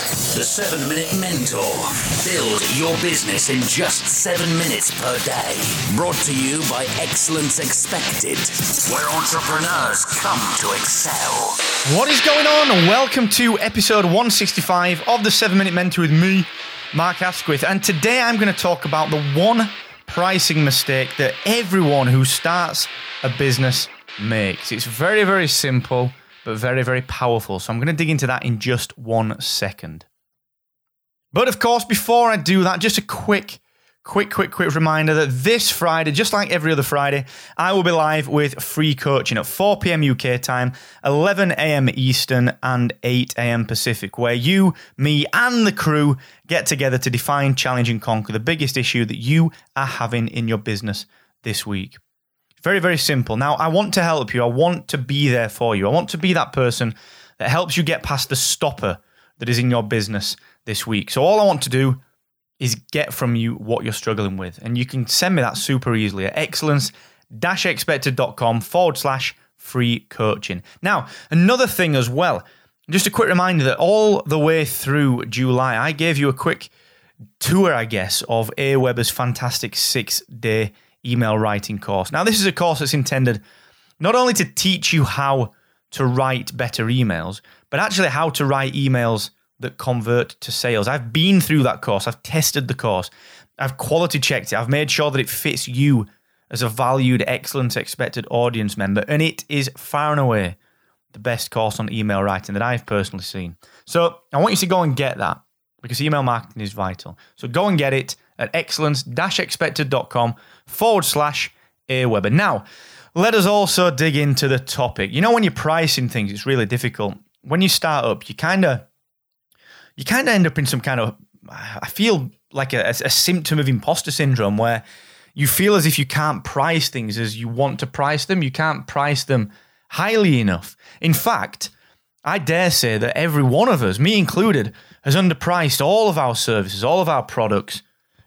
The 7 Minute Mentor. Build your business in just 7 minutes per day. Brought to you by Excellence Expected, where entrepreneurs come to excel. What is going on? Welcome to episode 165 of the 7 Minute Mentor with me, Mark Asquith. And today I'm going to talk about the one pricing mistake that everyone who starts a business makes. It's very, very simple, but very, very powerful. So I'm going to dig into that in just one second. But of course, before I do that, just a quick, quick, quick, quick reminder that this Friday, just like every other Friday, I will be live with free coaching at 4 p.m. UK time, 11 a.m. Eastern, and 8 a.m. Pacific, where you, me, and the crew get together to define, challenge, and conquer the biggest issue that you are having in your business this week. Very, very simple. Now, I want to help you. I want to be there for you. I want to be that person that helps you get past the stopper that is in your business this week. So all I want to do is get from you what you're struggling with. And you can send me that super easily at excellence-expected.com forward slash free coaching. Now, another thing as well, just a quick reminder that all the way through July, I gave you a quick tour, I guess, of Aweber's fantastic six day email writing course. Now, this is a course that's intended not only to teach you how to write better emails, but actually how to write emails that convert to sales. I've been through that course, I've tested the course, I've quality checked it, I've made sure that it fits you as a valued, excellent, expected audience member, and it is far and away the best course on email writing that I've personally seen. So I want you to go and get that because email marketing is vital. So go and get it at excellence-expected.com forward slash Aweber. Now, let us also dig into the topic. You know, when you're pricing things, it's really difficult. When you start up, you kind of you kind of end up in some kind of, I feel like a, a symptom of imposter syndrome where you feel as if you can't price things as you want to price them. You can't price them highly enough. In fact, I dare say that every one of us, me included, has underpriced all of our services, all of our products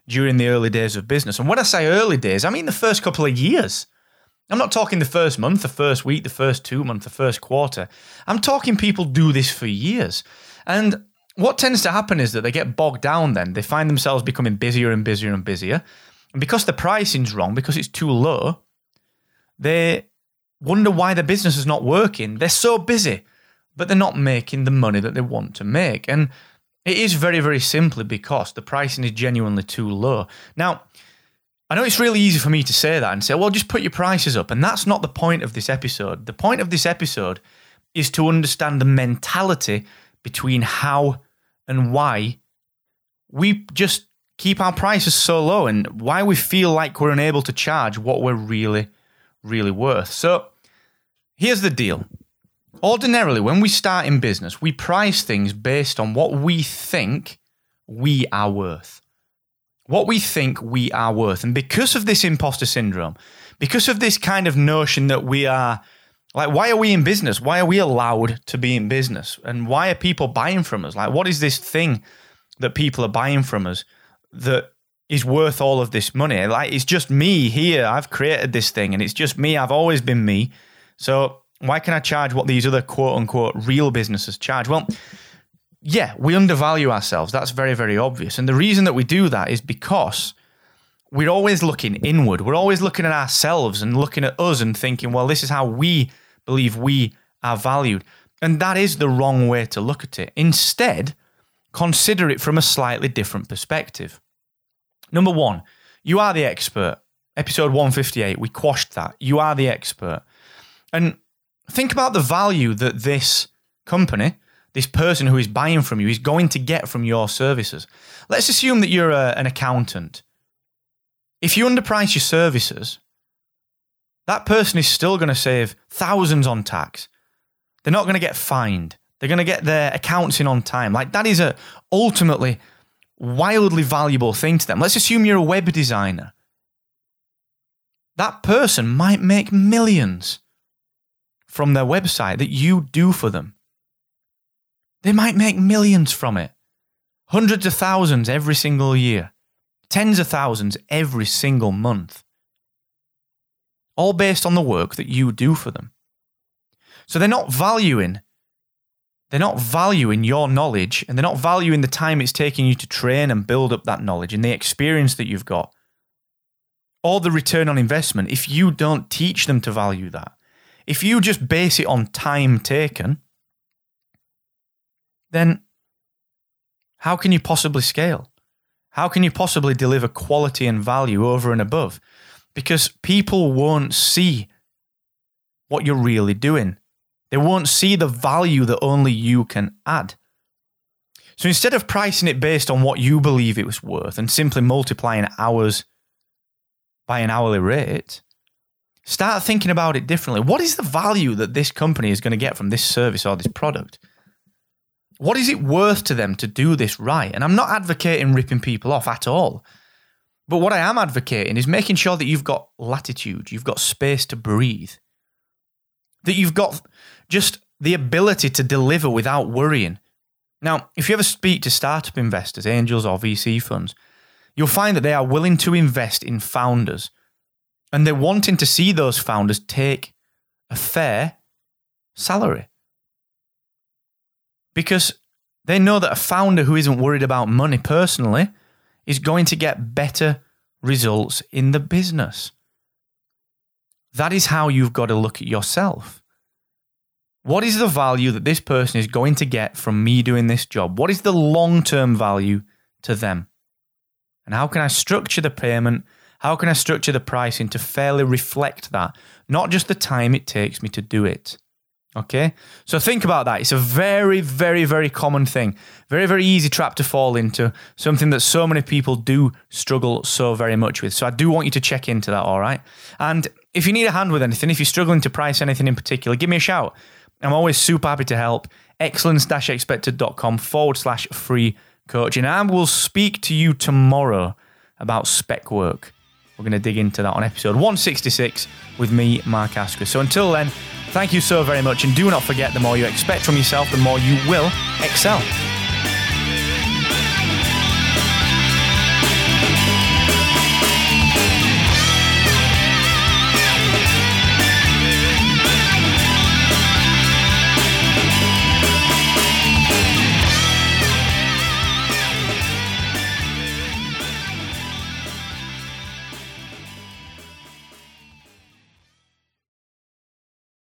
during the early days of business. And when I say early days, I mean the first couple of years. I'm not talking the first month, the first week, the first two months, the first quarter. I'm talking people do this for years. And what tends to happen is that they get bogged down then. They find themselves becoming busier and busier and busier. And because the pricing's wrong, because it's too low, they wonder why their business is not working. They're so busy, but they're not making the money that they want to make. And it is very, very simply because the pricing is genuinely too low. Now, I know it's really easy for me to say that and say, well, just put your prices up. And that's not the point of this episode. The point of this episode is to understand the mentality between how and why we just keep our prices so low and why we feel like we're unable to charge what we're really, really worth. So here's the deal. Ordinarily, when we start in business, we price things based on what we think we are worth. What we think we are worth. And because of this imposter syndrome, because of this kind of notion that we are like, why are we in business? Why are we allowed to be in business? And why are people buying from us? Like, what is this thing that people are buying from us that is worth all of this money? Like, it's just me here. I've created this thing and it's just me. I've always been me. So, why can I charge what these other quote unquote real businesses charge? Well, yeah, we undervalue ourselves. That's very, very obvious. And the reason that we do that is because we're always looking inward. We're always looking at ourselves and looking at us and thinking, well, this is how we believe we are valued. And that is the wrong way to look at it. Instead, consider it from a slightly different perspective. Number one, you are the expert. Episode 158, we quashed that. You are the expert. And think about the value that this company, this person who is buying from you, is going to get from your services. Let's assume that you're a, an accountant. If you underprice your services, that person is still going to save thousands on tax. They're not going to get fined. They're going to get their accounts in on time. Like that is a ultimately wildly valuable thing to them. Let's assume you're a web designer. that person might make millions from their website that you do for them. They might make millions from it, hundreds of thousands every single year, tens of thousands every single month, all based on the work that you do for them. So they're not valuing they're not valuing your knowledge and they're not valuing the time it's taking you to train and build up that knowledge and the experience that you've got or the return on investment if you don't teach them to value that. If you just base it on time taken, then how can you possibly scale? How can you possibly deliver quality and value over and above? Because people won't see what you're really doing. They won't see the value that only you can add. So instead of pricing it based on what you believe it was worth and simply multiplying hours by an hourly rate, start thinking about it differently. What is the value that this company is going to get from this service or this product? What is it worth to them to do this right? And I'm not advocating ripping people off at all. But what I am advocating is making sure that you've got latitude, you've got space to breathe, that you've got just the ability to deliver without worrying. Now, if you ever speak to startup investors, angels, or VC funds, you'll find that they are willing to invest in founders and they're wanting to see those founders take a fair salary. Because they know that a founder who isn't worried about money personally is going to get better results in the business. That is how you've got to look at yourself. What is the value that this person is going to get from me doing this job? What is the long term value to them? And how can I structure the payment? How can I structure the pricing to fairly reflect that? Not just the time it takes me to do it. Okay? So think about that. It's a very, very, very common thing. Very, very easy trap to fall into. Something that so many people do struggle so very much with. So I do want you to check into that, all right? And if you need a hand with anything, if you're struggling to price anything in particular, give me a shout. I'm always super happy to help. Excellence-expected.com forward slash free coaching. And I will speak to you tomorrow about spec work. We're going to dig into that on episode 166 with me, Mark Asquith. So until then, thank you so very much. And do not forget the more you expect from yourself, the more you will excel.